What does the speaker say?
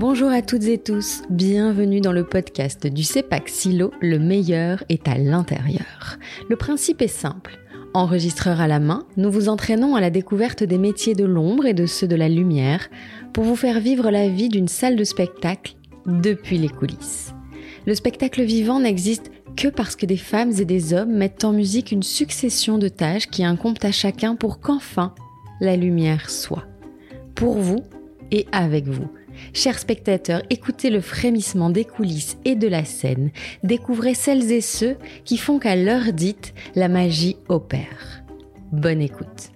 Bonjour à toutes et tous, bienvenue dans le podcast du CEPAC Silo, le meilleur est à l'intérieur. Le principe est simple. Enregistreur à la main, nous vous entraînons à la découverte des métiers de l'ombre et de ceux de la lumière pour vous faire vivre la vie d'une salle de spectacle depuis les coulisses. Le spectacle vivant n'existe que parce que des femmes et des hommes mettent en musique une succession de tâches qui incombent à chacun pour qu'enfin la lumière soit. Pour vous et avec vous. Chers spectateurs, écoutez le frémissement des coulisses et de la scène, découvrez celles et ceux qui font qu'à l'heure dite, la magie opère. Bonne écoute.